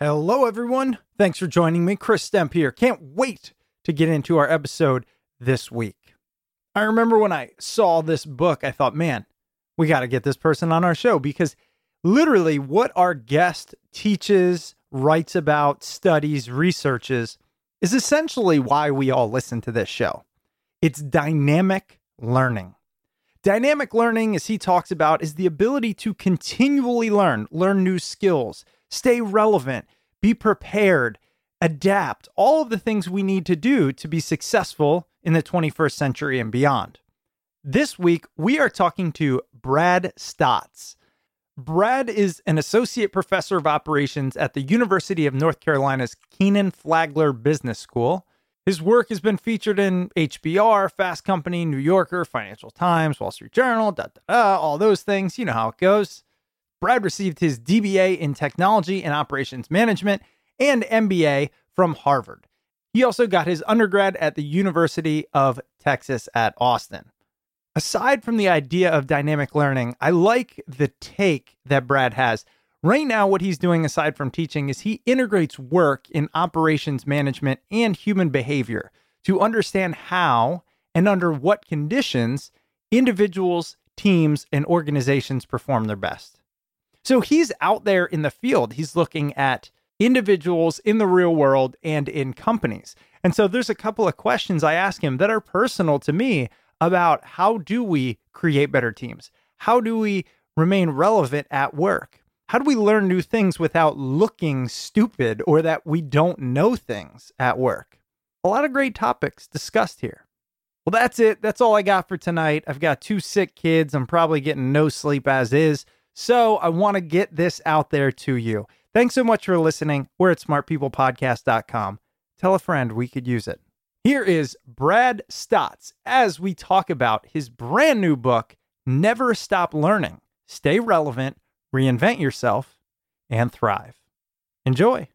Hello, everyone. Thanks for joining me. Chris Stemp here. Can't wait to get into our episode this week. I remember when I saw this book, I thought, man, we got to get this person on our show because literally what our guest teaches, writes about, studies, researches is essentially why we all listen to this show. It's dynamic learning. Dynamic learning, as he talks about, is the ability to continually learn, learn new skills, stay relevant, be prepared, adapt, all of the things we need to do to be successful in the 21st century and beyond. This week, we are talking to Brad Staats. Brad is an associate professor of operations at the University of North Carolina's Kenan Flagler Business School. His work has been featured in HBR, Fast Company, New Yorker, Financial Times, Wall Street Journal, da da da, all those things. You know how it goes. Brad received his DBA in Technology and Operations Management and MBA from Harvard. He also got his undergrad at the University of Texas at Austin. Aside from the idea of dynamic learning, I like the take that Brad has. Right now, what he's doing aside from teaching is he integrates work in operations management and human behavior to understand how and under what conditions individuals, teams, and organizations perform their best. So he's out there in the field. He's looking at individuals in the real world and in companies. And so there's a couple of questions I ask him that are personal to me about how do we create better teams? How do we remain relevant at work? How do we learn new things without looking stupid or that we don't know things at work? A lot of great topics discussed here. Well, that's it. That's all I got for tonight. I've got two sick kids. I'm probably getting no sleep as is. So I want to get this out there to you. Thanks so much for listening. We're at smartpeoplepodcast.com. Tell a friend we could use it. Here is Brad Staats as we talk about his brand new book, Never Stop Learning. Stay relevant, reinvent yourself, and thrive. Enjoy.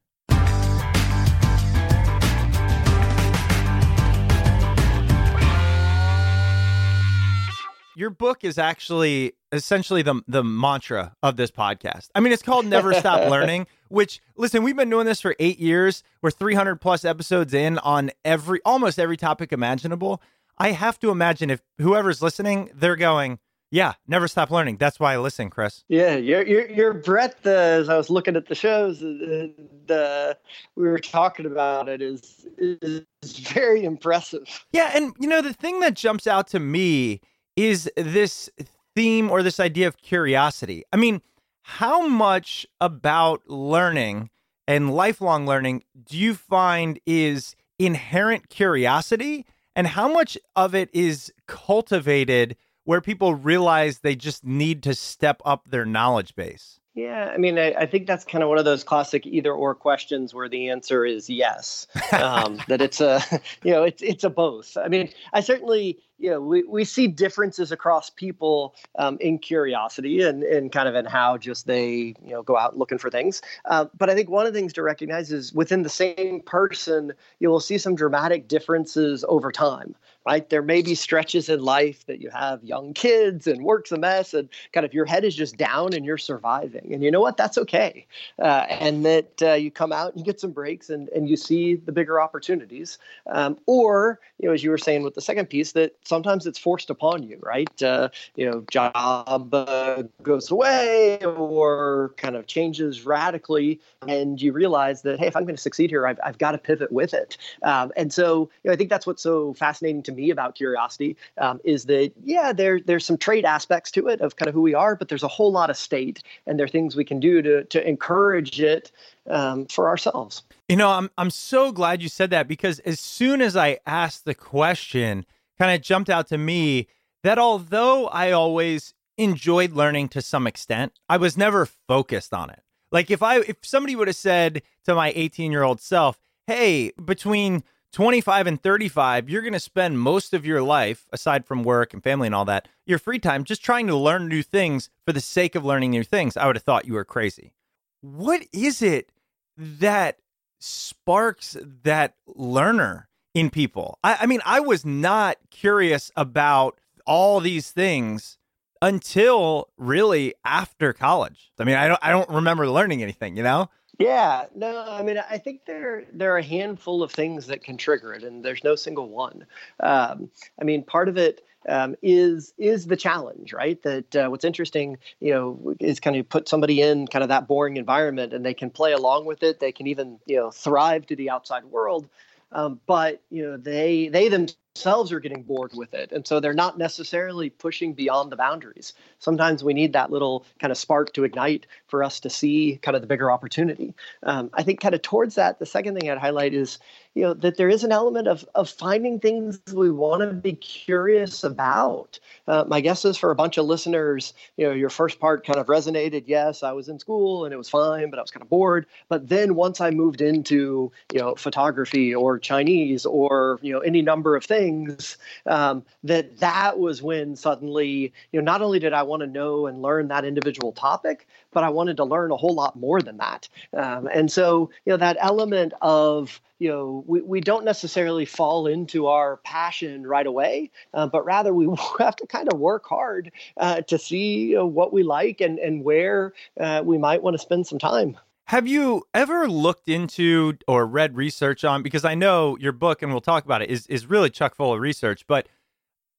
Your book is actually essentially the the mantra of this podcast. I mean, it's called Never Stop Learning, which listen, we've been doing this for 8 years. We're 300 plus episodes in on every almost every topic imaginable. I have to imagine if whoever's listening, they're going, yeah, never stop learning. That's why I listen, Chris. Yeah, your your your breadth. Uh, as I was looking at the shows, uh, the we were talking about it is is very impressive. Yeah, and you know the thing that jumps out to me is this theme or this idea of curiosity. I mean, how much about learning and lifelong learning do you find is inherent curiosity, and how much of it is cultivated? Where people realize they just need to step up their knowledge base? Yeah, I mean, I, I, think that's kind of one of those classic either or questions where the answer is yes. Um, that it's a, you know, it's it's a both. I mean, I certainly, you know, we, we see differences across people um, in curiosity and, and kind of in how just they, you know, go out looking for things. Uh, but I think one of the things to recognize is within the same person, you will see some dramatic differences over time right? There may be stretches in life that you have young kids and work's a mess and kind of your head is just down and you're surviving. And you know what? That's okay. Uh, and that uh, you come out and you get some breaks and, and you see the bigger opportunities. Um, or, you know, as you were saying with the second piece, that sometimes it's forced upon you, right? Uh, you know, job uh, goes away or kind of changes radically. And you realize that, hey, if I'm going to succeed here, I've, I've got to pivot with it. Um, and so, you know, I think that's what's so fascinating to me about curiosity um, is that yeah, there there's some trait aspects to it of kind of who we are, but there's a whole lot of state, and there are things we can do to to encourage it um, for ourselves. You know, I'm I'm so glad you said that because as soon as I asked the question, kind of jumped out to me that although I always enjoyed learning to some extent, I was never focused on it. Like if I if somebody would have said to my 18 year old self, "Hey, between 25 and 35, you're going to spend most of your life, aside from work and family and all that, your free time just trying to learn new things for the sake of learning new things. I would have thought you were crazy. What is it that sparks that learner in people? I, I mean, I was not curious about all these things until really after college. I mean, I don't I don't remember learning anything, you know? Yeah, no, I mean, I think there there are a handful of things that can trigger it, and there's no single one. Um, I mean, part of it um, is is the challenge, right? That uh, what's interesting, you know, is kind of put somebody in kind of that boring environment, and they can play along with it. They can even you know thrive to the outside world, um, but you know they they themselves themselves are getting bored with it. And so they're not necessarily pushing beyond the boundaries. Sometimes we need that little kind of spark to ignite for us to see kind of the bigger opportunity. Um, I think kind of towards that, the second thing I'd highlight is, you know, that there is an element of, of finding things we want to be curious about. Uh, my guess is for a bunch of listeners, you know, your first part kind of resonated. Yes, I was in school and it was fine, but I was kind of bored. But then once I moved into, you know, photography or Chinese or, you know, any number of things, things um, that that was when suddenly you know not only did I want to know and learn that individual topic, but I wanted to learn a whole lot more than that. Um, and so you know that element of you know we, we don't necessarily fall into our passion right away uh, but rather we have to kind of work hard uh, to see what we like and, and where uh, we might want to spend some time have you ever looked into or read research on because I know your book and we'll talk about it is is really chock full of research, but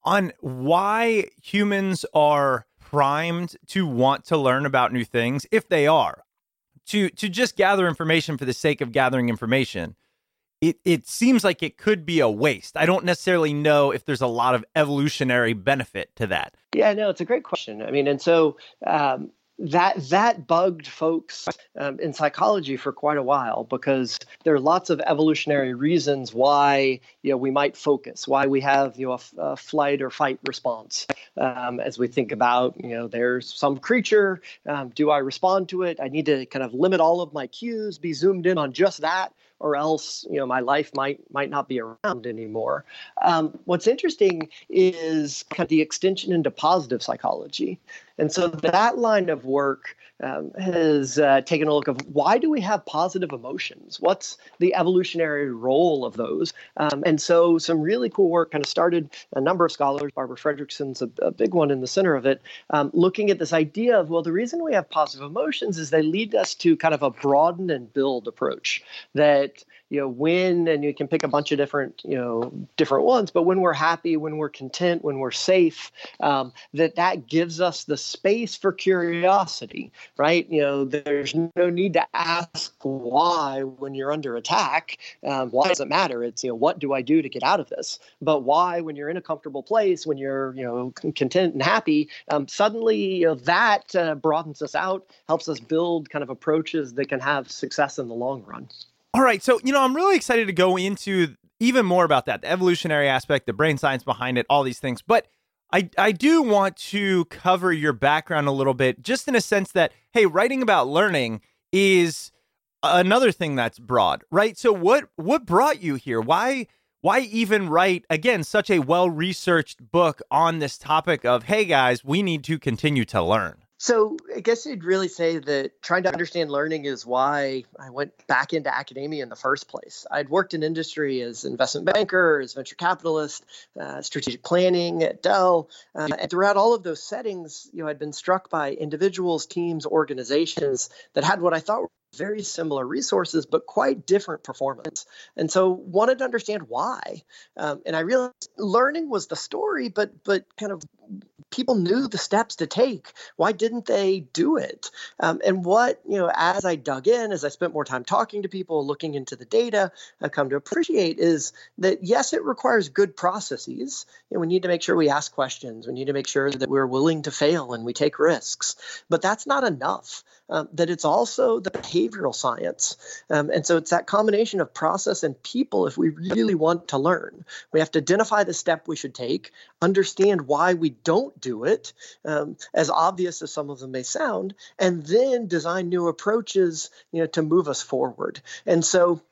on why humans are primed to want to learn about new things if they are to to just gather information for the sake of gathering information it it seems like it could be a waste. I don't necessarily know if there's a lot of evolutionary benefit to that. Yeah no it's a great question. I mean and so um, that that bugged folks um, in psychology for quite a while because there are lots of evolutionary reasons why you know we might focus why we have you know a, flight or fight response. Um, as we think about you know there's some creature um, do i respond to it? I need to kind of limit all of my cues be zoomed in on just that or else you know my life might might not be around anymore. Um, what's interesting is kind of the extension into positive psychology, and so that line of work um, has uh, taken a look of why do we have positive emotions? What's the evolutionary role of those? Um, and so some really cool work kind of started a number of scholars. Barbara Fredrickson's a, a big one in the center of it, um, looking at this idea of well, the reason we have positive emotions is they lead us to kind of a broaden and build approach that you know when and you can pick a bunch of different you know different ones. But when we're happy when we're content when we're safe um, that that gives us the space for curiosity right? You know there's no need to ask why when you're under attack. Um, why does it matter? It's you know what do i do to get out of this? But why when you're in a comfortable place when you're you know content and happy um, suddenly you know, that uh, broadens us out helps us build kind of approaches that can have success in the long run all right. So, you know, I'm really excited to go into even more about that the evolutionary aspect, the brain science behind it, all these things. But I, I do want to cover your background a little bit, just in a sense that, hey, writing about learning is another thing that's broad, right? So what what brought you here? Why why even write again such a well-researched book on this topic of, hey guys, we need to continue to learn? So I guess you'd really say that trying to understand learning is why I went back into academia in the first place. I'd worked in industry as investment banker, as venture capitalist, uh, strategic planning at Dell, uh, and throughout all of those settings, you know, I'd been struck by individuals, teams, organizations that had what I thought very similar resources, but quite different performance. And so wanted to understand why. Um, and I realized learning was the story, but but kind of people knew the steps to take. Why didn't they do it? Um, and what you know, as I dug in, as I spent more time talking to people, looking into the data, I come to appreciate is that yes, it requires good processes. Know, we need to make sure we ask questions. We need to make sure that we're willing to fail and we take risks. But that's not enough um, that it's also the behavioral science. Um, and so it's that combination of process and people if we really want to learn. We have to identify the step we should take, understand why we don't do it, um, as obvious as some of them may sound, and then design new approaches you know, to move us forward. And so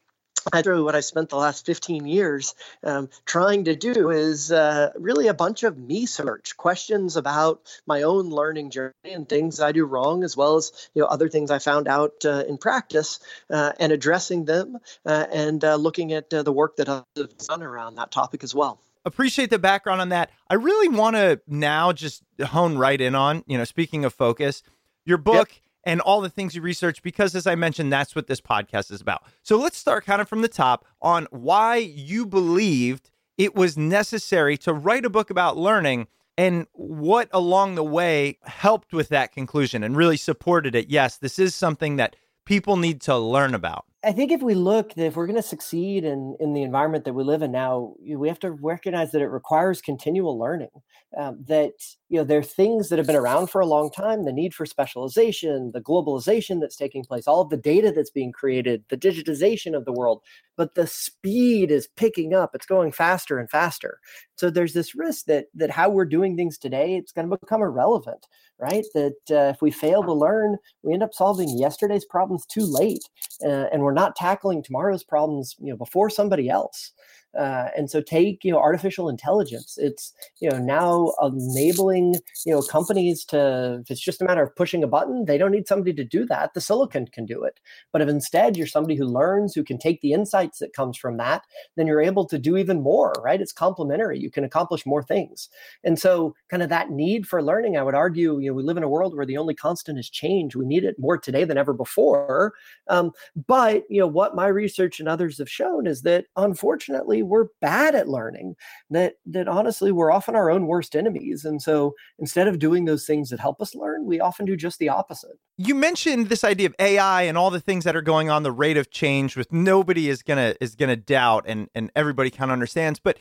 I really what I spent the last 15 years um, trying to do is uh, really a bunch of me search questions about my own learning journey and things I do wrong, as well as you know other things I found out uh, in practice, uh, and addressing them uh, and uh, looking at uh, the work that I've done around that topic as well. Appreciate the background on that. I really want to now just hone right in on you know speaking of focus, your book. Yep and all the things you research because as I mentioned that's what this podcast is about. So let's start kind of from the top on why you believed it was necessary to write a book about learning and what along the way helped with that conclusion and really supported it. Yes, this is something that people need to learn about. I think if we look, if we're going to succeed in in the environment that we live in now, we have to recognize that it requires continual learning. Um, that you know there are things that have been around for a long time: the need for specialization, the globalization that's taking place, all of the data that's being created, the digitization of the world. But the speed is picking up; it's going faster and faster. So there's this risk that that how we're doing things today, it's going to become irrelevant right? That uh, if we fail to learn, we end up solving yesterday's problems too late, uh, and we're not tackling tomorrow's problems, you know, before somebody else. Uh, and so take you know artificial intelligence. It's you know now enabling you know companies to. If it's just a matter of pushing a button, they don't need somebody to do that. The silicon can do it. But if instead you're somebody who learns, who can take the insights that comes from that, then you're able to do even more. Right? It's complementary. You can accomplish more things. And so kind of that need for learning, I would argue, you know, we live in a world where the only constant is change. We need it more today than ever before. Um, but you know what my research and others have shown is that unfortunately we're bad at learning that that honestly we're often our own worst enemies and so instead of doing those things that help us learn we often do just the opposite. You mentioned this idea of ai and all the things that are going on the rate of change with nobody is gonna is gonna doubt and and everybody kind of understands but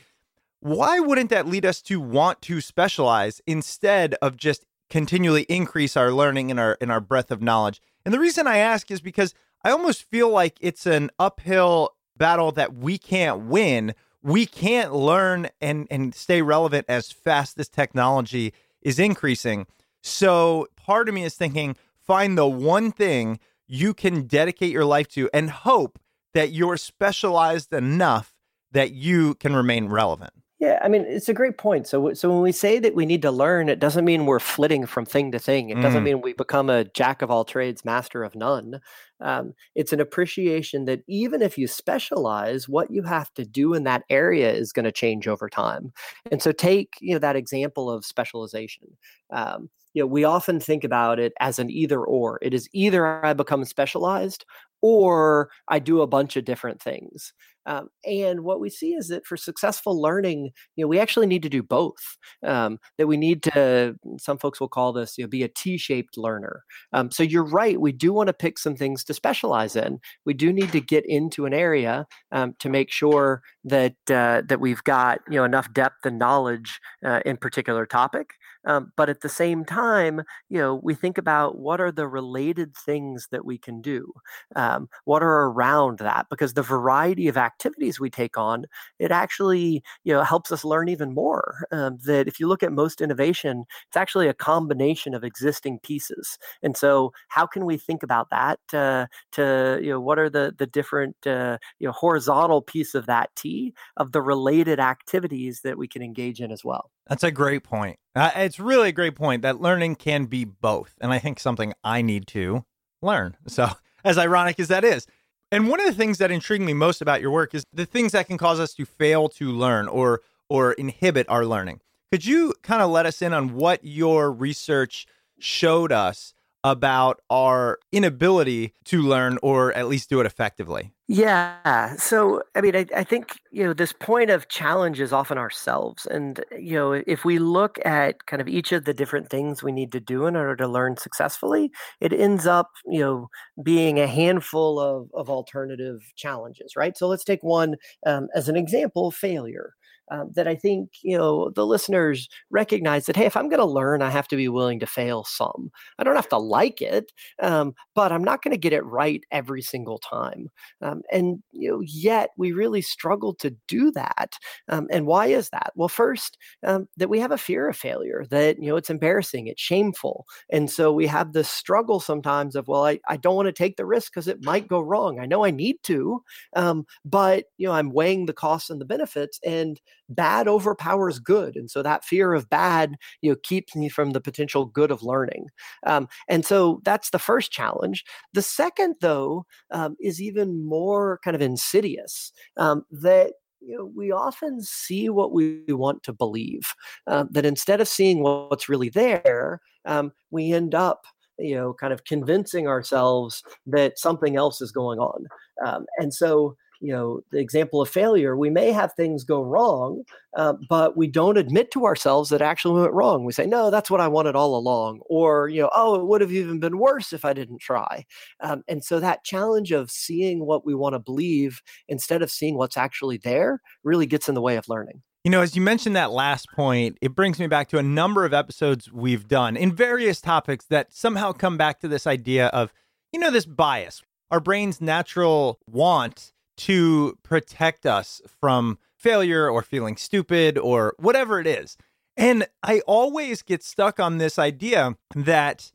why wouldn't that lead us to want to specialize instead of just continually increase our learning and our in our breadth of knowledge? And the reason i ask is because i almost feel like it's an uphill battle that we can't win. We can't learn and, and stay relevant as fast as technology is increasing. So part of me is thinking find the one thing you can dedicate your life to and hope that you're specialized enough that you can remain relevant. Yeah, I mean, it's a great point. So, so when we say that we need to learn, it doesn't mean we're flitting from thing to thing. It doesn't mm. mean we become a jack of all trades, master of none. Um, it's an appreciation that even if you specialize, what you have to do in that area is going to change over time. And so, take you know that example of specialization. Um, you know, we often think about it as an either or. It is either I become specialized or I do a bunch of different things. Um, and what we see is that for successful learning, you know, we actually need to do both. Um, that we need to, some folks will call this, you know, be a T-shaped learner. Um, so you're right. We do want to pick some things to specialize in. We do need to get into an area um, to make sure that uh, that we've got you know enough depth and knowledge uh, in particular topic. Um, but at the same time, you know, we think about what are the related things that we can do, um, what are around that, because the variety of activities we take on, it actually, you know, helps us learn even more. Um, that if you look at most innovation, it's actually a combination of existing pieces. And so, how can we think about that? Uh, to you know, what are the the different uh, you know horizontal piece of that T of the related activities that we can engage in as well. That's a great point. Uh, it's really a great point that learning can be both. And I think something I need to learn. So, as ironic as that is. And one of the things that intrigue me most about your work is the things that can cause us to fail to learn or or inhibit our learning. Could you kind of let us in on what your research showed us about our inability to learn or at least do it effectively? Yeah. So, I mean, I, I think, you know, this point of challenge is often ourselves. And, you know, if we look at kind of each of the different things we need to do in order to learn successfully, it ends up, you know, being a handful of, of alternative challenges, right? So let's take one um, as an example failure um, that I think you know the listeners recognize that hey, if I'm going to learn, I have to be willing to fail some. I don't have to like it, um, but I'm not going to get it right every single time. Um, and you know, yet we really struggle to do that. Um, and why is that? Well, first, um, that we have a fear of failure. That you know it's embarrassing, it's shameful, and so we have this struggle sometimes of well, I, I don't want to take the risk because it might go wrong. I know I need to, um, but you know I'm weighing the costs and the benefits and bad overpowers good and so that fear of bad you know keeps me from the potential good of learning um, and so that's the first challenge the second though um, is even more kind of insidious um, that you know, we often see what we want to believe. Um, that instead of seeing what's really there, um, we end up, you know, kind of convincing ourselves that something else is going on. Um, and so you know the example of failure we may have things go wrong uh, but we don't admit to ourselves that actually went wrong. We say no that's what i wanted all along or you know oh it would have even been worse if i didn't try. Um, and so that challenge of seeing what we want to believe instead of seeing what's actually there really gets in the way of learning. You know, as you mentioned that last point, it brings me back to a number of episodes we've done in various topics that somehow come back to this idea of, you know, this bias. Our brain's natural want to protect us from failure or feeling stupid or whatever it is. And I always get stuck on this idea that,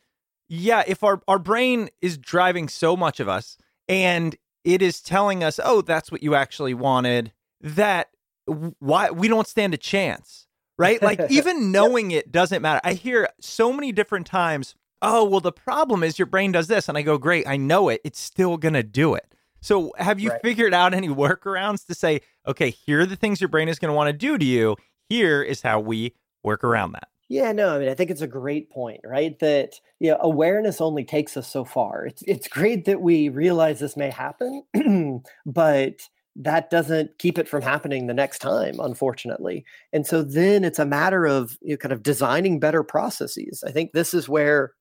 yeah, if our, our brain is driving so much of us and it is telling us, oh, that's what you actually wanted, that why we don't stand a chance, right? Like even knowing it doesn't matter. I hear so many different times, oh, well, the problem is your brain does this. And I go, great, I know it. It's still going to do it. So, have you right. figured out any workarounds to say, okay, here are the things your brain is going to want to do to you. Here is how we work around that. Yeah, no, I mean, I think it's a great point, right? That you know, awareness only takes us so far. It's it's great that we realize this may happen, but that doesn't keep it from happening the next time, unfortunately. And so then it's a matter of you know, kind of designing better processes. I think this is where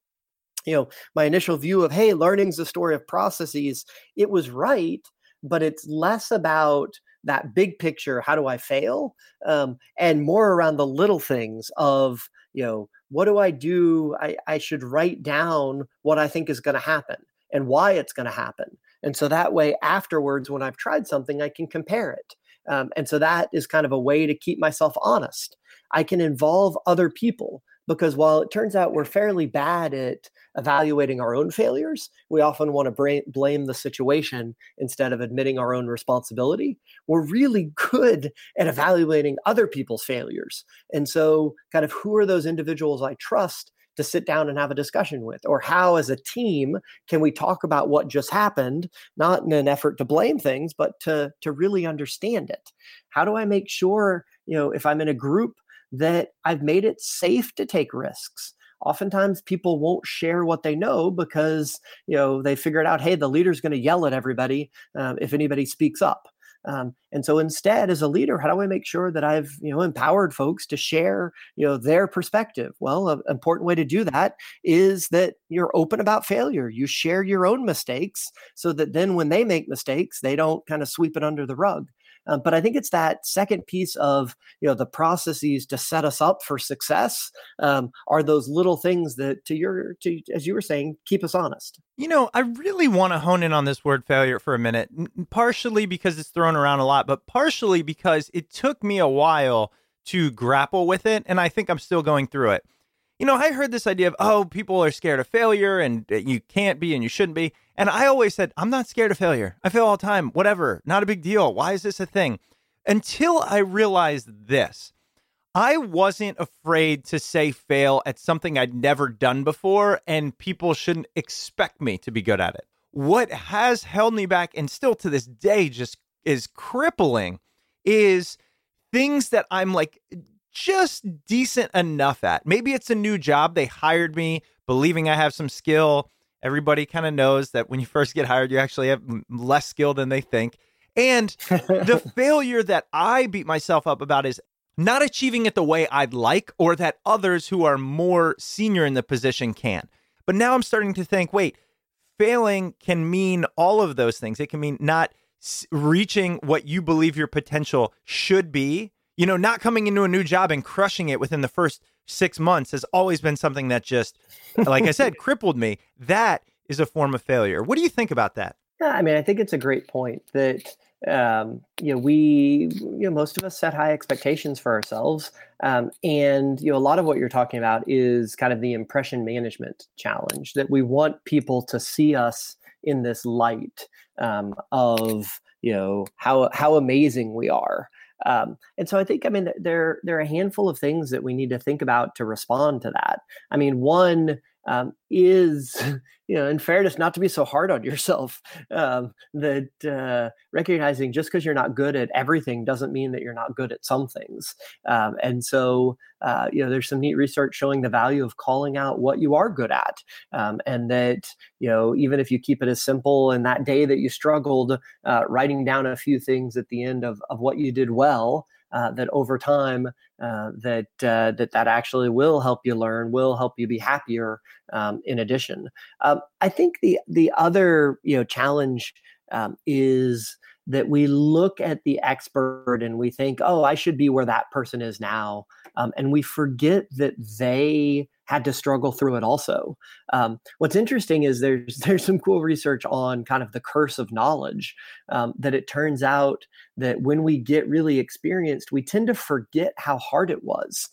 you know my initial view of hey learning's the story of processes it was right but it's less about that big picture how do i fail? um, and more around the little things of you know what do i do? I, I should write down what i think is going to happen and why it's going to happen. And so that way afterwards when i've tried something i can compare it um, and so that is kind of a way to keep myself honest. I can involve other people because while it turns out we're fairly bad at evaluating our own failures, we often want to blame the situation instead of admitting our own responsibility. We're really good at evaluating other people's failures. And so, kind of, who are those individuals I trust to sit down and have a discussion with? Or how, as a team, can we talk about what just happened, not in an effort to blame things, but to, to really understand it? How do I make sure, you know, if I'm in a group, that I've made it safe to take risks. Oftentimes people won't share what they know because you know they figured out, hey, the leader's going to yell at everybody um, if anybody speaks up. Um, and so instead, as a leader, how do I make sure that I've you know empowered folks to share you know their perspective? Well, an important way to do that is that you're open about failure. You share your own mistakes so that then when they make mistakes, they don't kind of sweep it under the rug. Um, but I think it's that second piece of you know the processes to set us up for success um, are those little things that to your to as you were saying keep us honest. You know, I really want to hone in on this word failure for a minute, partially because it's thrown around a lot, but partially because it took me a while to grapple with it. And I think I'm still going through it. You know, I heard this idea of, oh, people are scared of failure and you can't be and you shouldn't be. And I always said, I'm not scared of failure. I fail all the time, whatever, not a big deal. Why is this a thing? Until I realized this. I wasn't afraid to say fail at something I'd never done before, and people shouldn't expect me to be good at it. What has held me back and still to this day just is crippling is things that I'm like just decent enough at. Maybe it's a new job. They hired me believing I have some skill. Everybody kind of knows that when you first get hired, you actually have less skill than they think. And the failure that I beat myself up about is not achieving it the way I'd like or that others who are more senior in the position can. But now I'm starting to think wait, failing can mean all of those things. It can mean not reaching what you believe your potential should be. You know, not coming into a new job and crushing it within the first six months has always been something that just, like I said, crippled me. That is a form of failure. What do you think about that? Yeah, I mean, I think it's a great point that um, you know, we, you know, most of us set high expectations for ourselves. Um, and, you know, a lot of what you're talking about is kind of the impression management challenge that we want people to see us in this light um, of, you know, how, how amazing we are. Um, and so I think, I mean, there, there are a handful of things that we need to think about to respond to that. I mean, one, um, is, you know, in fairness, not to be so hard on yourself. Um, that uh, recognizing just because you're not good at everything doesn't mean that you're not good at some things. Um, and so, uh, you know, there's some neat research showing the value of calling out what you are good at, um, and that you know, even if you keep it as simple and that day that you struggled, uh, writing down a few things at the end of of what you did well uh, that over time uh, that uh, that that actually will help you learn, will help you be happier. Um, in addition, um, I think the the other you know challenge um, is that we look at the expert and we think, oh, I should be where that person is now. Um, and we forget that they had to struggle through it also. Um, what's interesting is there's there's some cool research on kind of the curse of knowledge um, that it turns out that when we get really experienced, we tend to forget how hard it was.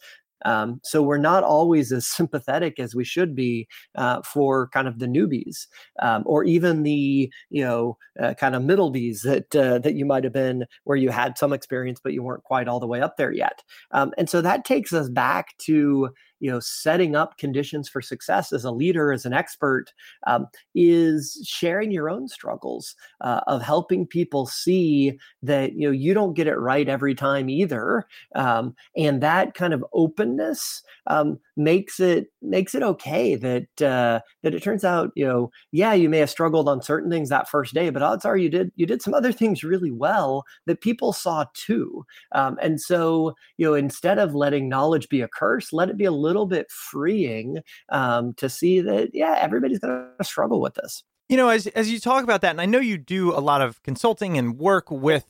Um, so we're not always as sympathetic as we should be uh, for kind of the newbies um, or even the you know uh, kind of middle bees that uh, that you might have been where you had some experience but you weren't quite all the way up there yet. Um, and so that takes us back to you know setting up conditions for success as a leader as an expert um, is sharing your own struggles uh, of helping people see that you know you don't get it right every time either um, and that kind of openness um, makes it makes it okay that uh, that it turns out you know yeah you may have struggled on certain things that first day but odds are you did you did some other things really well that people saw too. Um, and so you know instead of letting knowledge be a curse let it be a little bit freeing um, to see that yeah everybody's going to struggle with this you know as as you talk about that and i know you do a lot of consulting and work with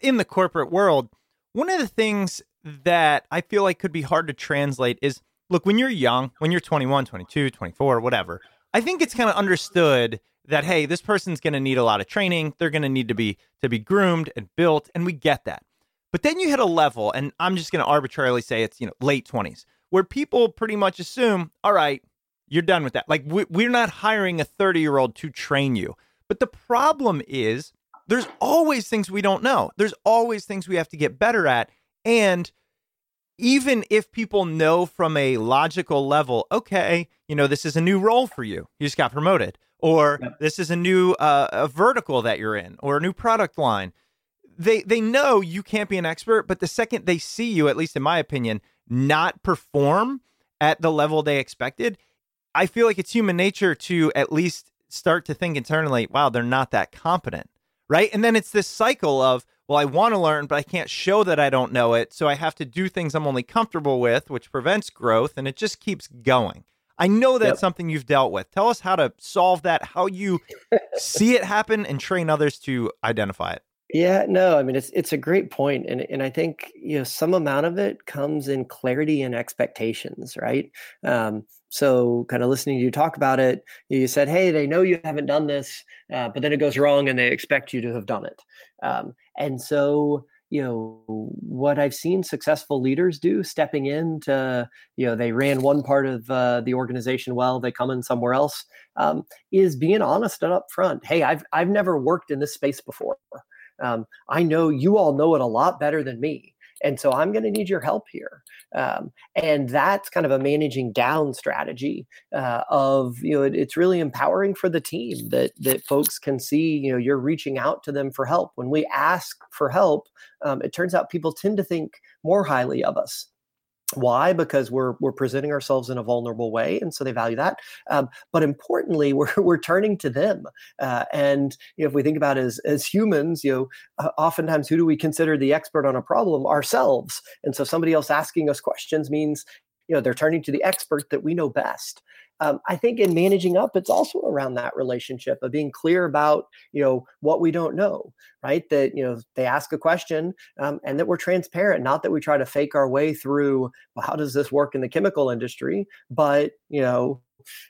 in the corporate world one of the things that i feel like could be hard to translate is look, when you're young, when you're 21, 22, 24, whatever, I think it's kind of understood that hey, this person's going to need a lot of training. They're going to need to be to be groomed and built, and we get that. But then you hit a level, and I'm just going to arbitrarily say it's you know late 20s, where people pretty much assume, all right, you're done with that. Like we, we're not hiring a 30 year old to train you. But the problem is, there's always things we don't know. There's always things we have to get better at, and even if people know from a logical level, okay, you know, this is a new role for you. You just got promoted, or this is a new uh, a vertical that you're in, or a new product line. They they know you can't be an expert, but the second they see you, at least in my opinion, not perform at the level they expected, I feel like it's human nature to at least start to think internally, wow, they're not that competent, right? And then it's this cycle of well, I want to learn, but I can't show that I don't know it. So I have to do things I'm only comfortable with, which prevents growth. And it just keeps going. I know that's yep. something you've dealt with. Tell us how to solve that, how you see it happen, and train others to identify it. Yeah, no, I mean it's it's a great point, and and I think you know some amount of it comes in clarity and expectations, right? Um, so, kind of listening to you talk about it, you said, "Hey, they know you haven't done this, uh, but then it goes wrong, and they expect you to have done it." Um, and so, you know what i've seen successful leaders do stepping in to you know they ran one part of uh, the organization well they come in somewhere else um, is being honest and upfront hey i've i've never worked in this space before um, i know you all know it a lot better than me and so i'm going to need your help here. Um, and that's kind of a managing down strategy uh, of you know it, it's really empowering for the team that that folks can see you know you're reaching out to them for help. When we ask for help um, it turns out people tend to think more highly of us why? Because we're we're presenting ourselves in a vulnerable way and so they value that. Um, but importantly we're, we're turning to them. Uh, and you know, if we think about as as humans you know uh, oftentimes who do we consider the expert on a problem? Ourselves. And so somebody else asking us questions means you know they're turning to the expert that we know best um, i think in managing up it's also around that relationship of being clear about you know what we don't know right? That you know they ask a question um, and that we're transparent not that we try to fake our way through well, how does this work in the chemical industry? But you know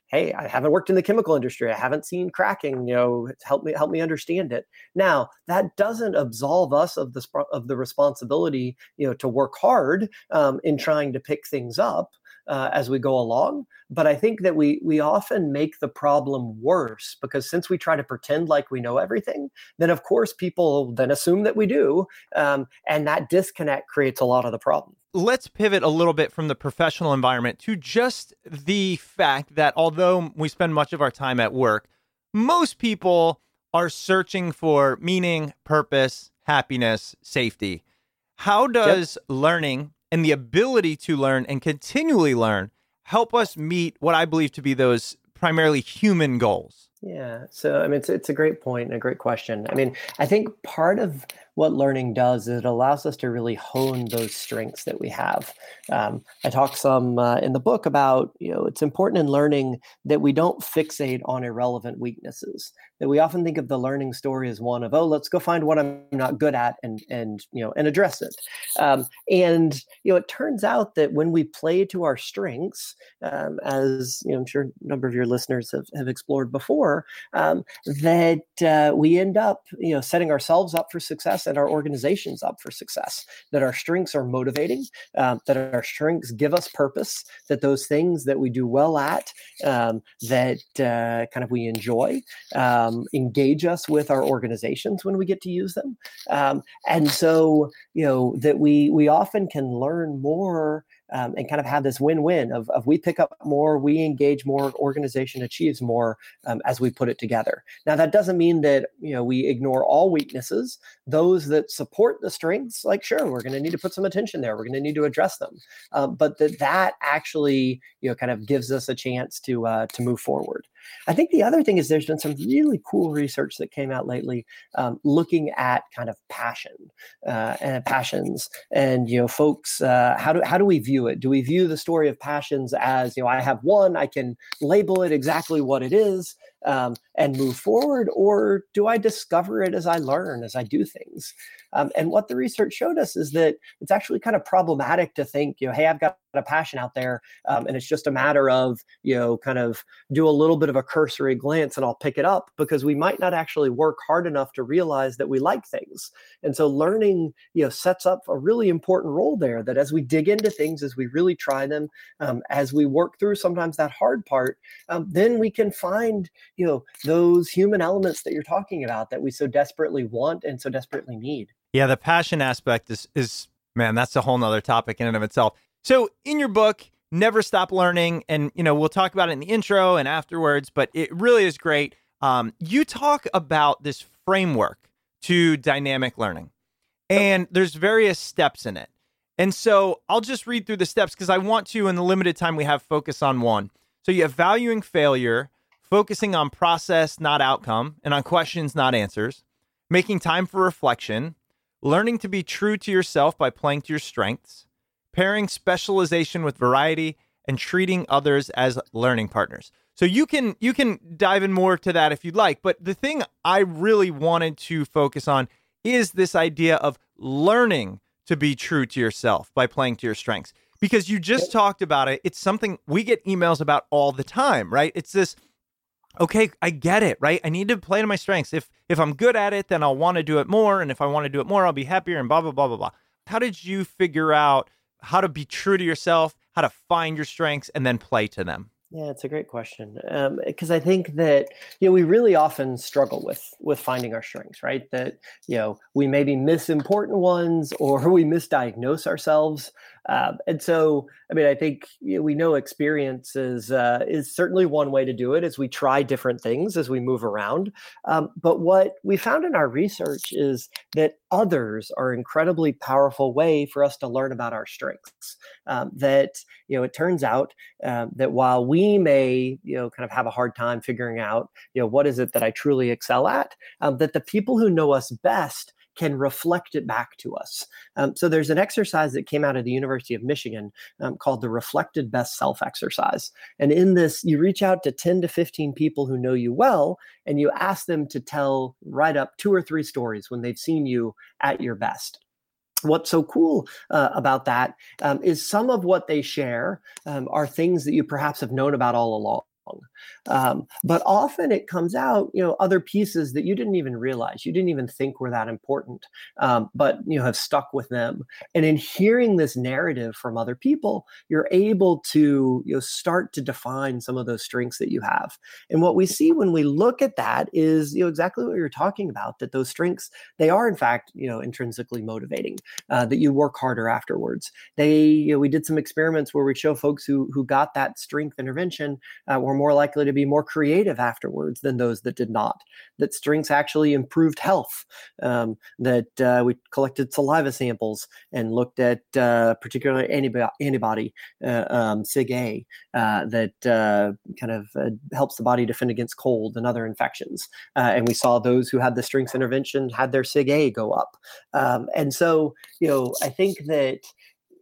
hey i haven't worked in the chemical industry. I haven't seen cracking you know help me help me understand it. Now that doesn't absolve us of the of the responsibility you know to work hard um, in trying to pick things up uh, as we go along. But I think that we we often make the problem worse because since we try to pretend like we know everything, then of course people then assume that we do, um, and that disconnect creates a lot of the problem. Let's pivot a little bit from the professional environment to just the fact that although we spend much of our time at work, most people are searching for meaning, purpose, happiness, safety. How does yep. learning and the ability to learn and continually learn help us meet what I believe to be those primarily human goals. Yeah. So, I mean, it's, it's a great point and a great question. I mean, I think part of what learning does is it allows us to really hone those strengths that we have. Um, I talk some uh, in the book about, you know, it's important in learning that we don't fixate on irrelevant weaknesses. That we often think of the learning story as one of, oh, let's go find what I'm not good at and and you know and address it. Um, and you know, it turns out that when we play to our strengths, um, as you know, I'm sure a number of your listeners have, have explored before, um, that uh, we end up you know setting ourselves up for success and our organizations up for success. That our strengths are motivating, um, that our strengths give us purpose, that those things that we do well at, um, that uh, kind of we enjoy, um, engage us with our organizations when we get to use them. Um, and so, you know, that we we often can learn more um, and kind of have this win-win of, of we pick up more, we engage more, organization achieves more um, as we put it together. Now that doesn't mean that you know we ignore all weaknesses. Those that support the strengths, like sure, we're going to need to put some attention there. We're going to need to address them, um, but that that actually you know kind of gives us a chance to uh, to move forward. I think the other thing is there's been some really cool research that came out lately um, looking at kind of passion uh, and passions and you know folks uh, how do how do we view it? Do we view the story of passions as you know I have one I can label it exactly what it is um, and move forward, or do I discover it as I learn as I do things? Um, and what the research showed us is that it's actually kind of problematic to think, you know, hey, I've got a passion out there, um, and it's just a matter of, you know, kind of do a little bit of a cursory glance and I'll pick it up because we might not actually work hard enough to realize that we like things. And so learning, you know, sets up a really important role there that as we dig into things, as we really try them, um, as we work through sometimes that hard part, um, then we can find, you know, those human elements that you're talking about that we so desperately want and so desperately need. Yeah, the passion aspect is is man, that's a whole nother topic in and of itself. So in your book, Never Stop Learning, and you know, we'll talk about it in the intro and afterwards, but it really is great. Um, you talk about this framework to dynamic learning. And there's various steps in it. And so I'll just read through the steps because I want to, in the limited time we have, focus on one. So you have valuing failure, focusing on process, not outcome, and on questions, not answers, making time for reflection, learning to be true to yourself by playing to your strengths, pairing specialization with variety, and treating others as learning partners. So you can you can dive in more to that if you'd like, but the thing I really wanted to focus on is this idea of learning to be true to yourself by playing to your strengths. Because you just talked about it. It's something we get emails about all the time, right? It's this okay, I get it, right? I need to play to my strengths. If if I'm good at it, then I'll want to do it more. And if I want to do it more, I'll be happier and blah blah blah blah blah. How did you figure out how to be true to yourself, how to find your strengths, and then play to them? Yeah, it's a great question because um, I think that you know we really often struggle with with finding our strengths, right? That you know we maybe miss important ones or we misdiagnose ourselves, um, and so I mean I think you know, we know experience is uh, is certainly one way to do it as we try different things as we move around. Um, but what we found in our research is that others are an incredibly powerful way for us to learn about our strengths. Um, that you know it turns out um, that while we may you know kind of have a hard time figuring out you know what is it that i truly excel at um, that the people who know us best can reflect it back to us. Um, so there's an exercise that came out of the University of Michigan um, called the Reflected Best Self exercise. And in this, you reach out to 10 to 15 people who know you well, and you ask them to tell right up two or three stories when they've seen you at your best what's so cool uh, about that um, is some of what they share um, are things that you perhaps have known about all along um, but often it comes out, you know, other pieces that you didn't even realize, you didn't even think were that important, um, but you know have stuck with them. And in hearing this narrative from other people, you're able to you know start to define some of those strengths that you have. And what we see when we look at that is you know exactly what you're talking about. That those strengths they are in fact you know intrinsically motivating. Uh, that you work harder afterwards. They you know, we did some experiments where we show folks who who got that strength intervention uh, were more likely to be more creative afterwards than those that did not. That strengths actually improved health. Um, that uh, we collected saliva samples and looked at uh, antibody uh, um, sIgA, uh, that uh, kind of uh, helps the body defend against cold and other infections. and we saw those who had the strengths intervention had their sIgA go up. Um, and so, you know, I think that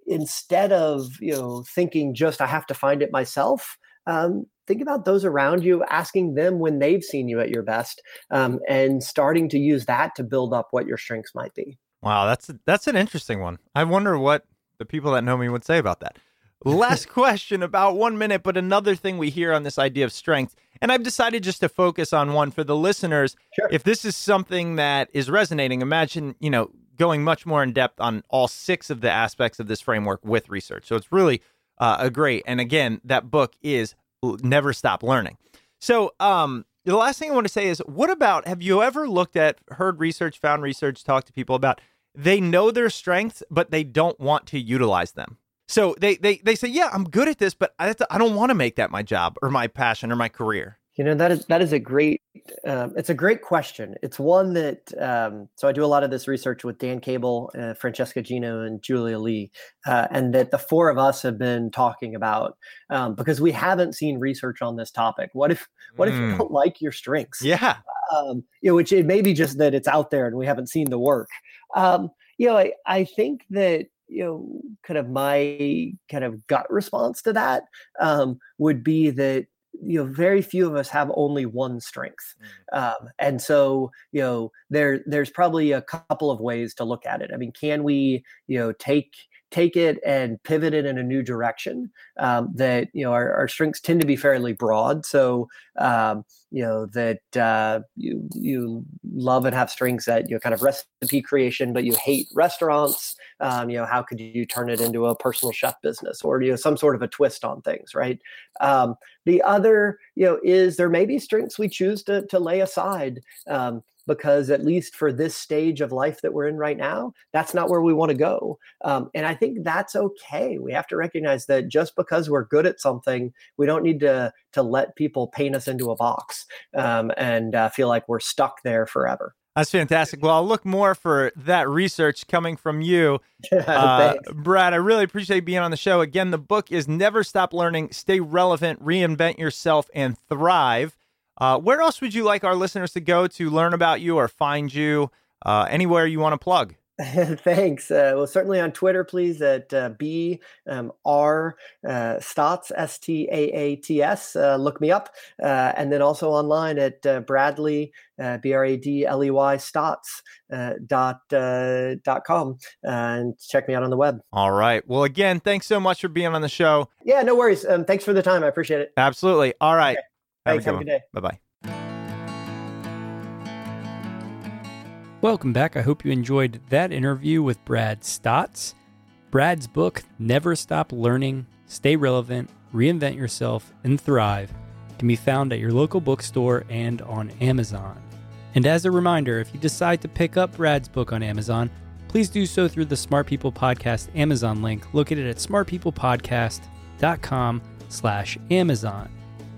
instead of you know thinking just I have to find it myself, um, think about those around you, asking them when they've seen you at your best, um, and starting to use that to build up what your strengths might be. Wow, that's that's an interesting one. I wonder what the people that know me would say about that. Last question, about one minute, but another thing we hear on this idea of strength, and I've decided just to focus on one for the listeners. Sure. If this is something that is resonating, imagine you know going much more in depth on all six of the aspects of this framework with research. So it's really uh, a great. And again, that book is Never Stop Learning. So, um, the last thing I want to say is, what about have you ever looked at, heard research, found research, talked to people about they know their strengths, but they don't want to utilize them. So they they they say, yeah, I'm good at this, but I, I don't want to make that my job or my passion or my career. You know that is that is a great um, it's a great question. It's one that um, so I do a lot of this research with Dan Cable, uh, Francesca Gino, and Julia Lee, uh, and that the four of us have been talking about um, because we haven't seen research on this topic. What if what mm. if you hmm. don't like your strengths? Yeah, um, you know, which it may be just that it's out there and we haven't seen the work. Um, you know, I I think that you know kind of my kind of gut response to that um, would be that you know very few of us have only one strength mm. um, and so you know there there's probably a couple of ways to look at it i mean can we you know take take it and pivot it in a new direction. Um, that you know our, our, strengths tend to be fairly broad, so um, you know that uh, you you love and have strengths at you know kind of recipe creation, but you hate restaurants. Um, you know how could you turn it into a personal chef business or you know some sort of a twist on things, right? Um, the other you know is there may be strengths we choose to to lay aside um, because at least for this stage of life that we're in right now that's not where we want to go um, and i think that's okay we have to recognize that just because we're good at something we don't need to to let people paint us into a box um, and uh, feel like we're stuck there forever that's fantastic. Well, I'll look more for that research coming from you. Uh, Brad, I really appreciate being on the show. Again, the book is Never Stop Learning, Stay Relevant, Reinvent Yourself, and Thrive. Uh, where else would you like our listeners to go to learn about you or find you? Uh, anywhere you want to plug? Thanks. Uh, well, certainly on Twitter, please at uh, B um, R uh, Staats S T A A T S. Uh, look me up, uh, and then also online at uh, Bradley B R A D L E Y Staats dot dot com, and check me out on the web. All right. Well, again, thanks so much for being on the show. Yeah, no worries. Um, thanks for the time. I appreciate it. Absolutely. All right. Okay. Thanks. Have a good day. Bye bye. Welcome back. I hope you enjoyed that interview with Brad Staats. Brad's book, Never Stop Learning, Stay Relevant, Reinvent Yourself, and Thrive, can be found at your local bookstore and on Amazon. And as a reminder, if you decide to pick up Brad's book on Amazon, please do so through the Smart People Podcast Amazon link located at smartpeoplepodcast.com slash Amazon.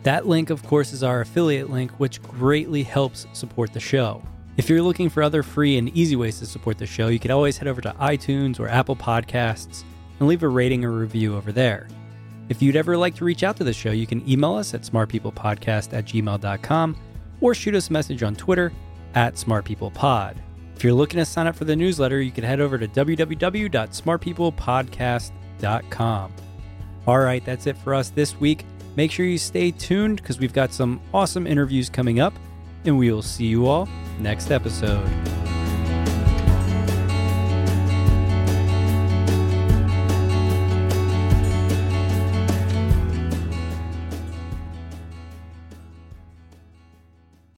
That link, of course, is our affiliate link, which greatly helps support the show. If you're looking for other free and easy ways to support the show, you can always head over to iTunes or Apple Podcasts and leave a rating or review over there. If you'd ever like to reach out to the show, you can email us at smartpeoplepodcast at gmail.com or shoot us a message on Twitter at smartpeoplepod. If you're looking to sign up for the newsletter, you can head over to www.smartpeoplepodcast.com. All right, that's it for us this week. Make sure you stay tuned because we've got some awesome interviews coming up, and we will see you all next episode.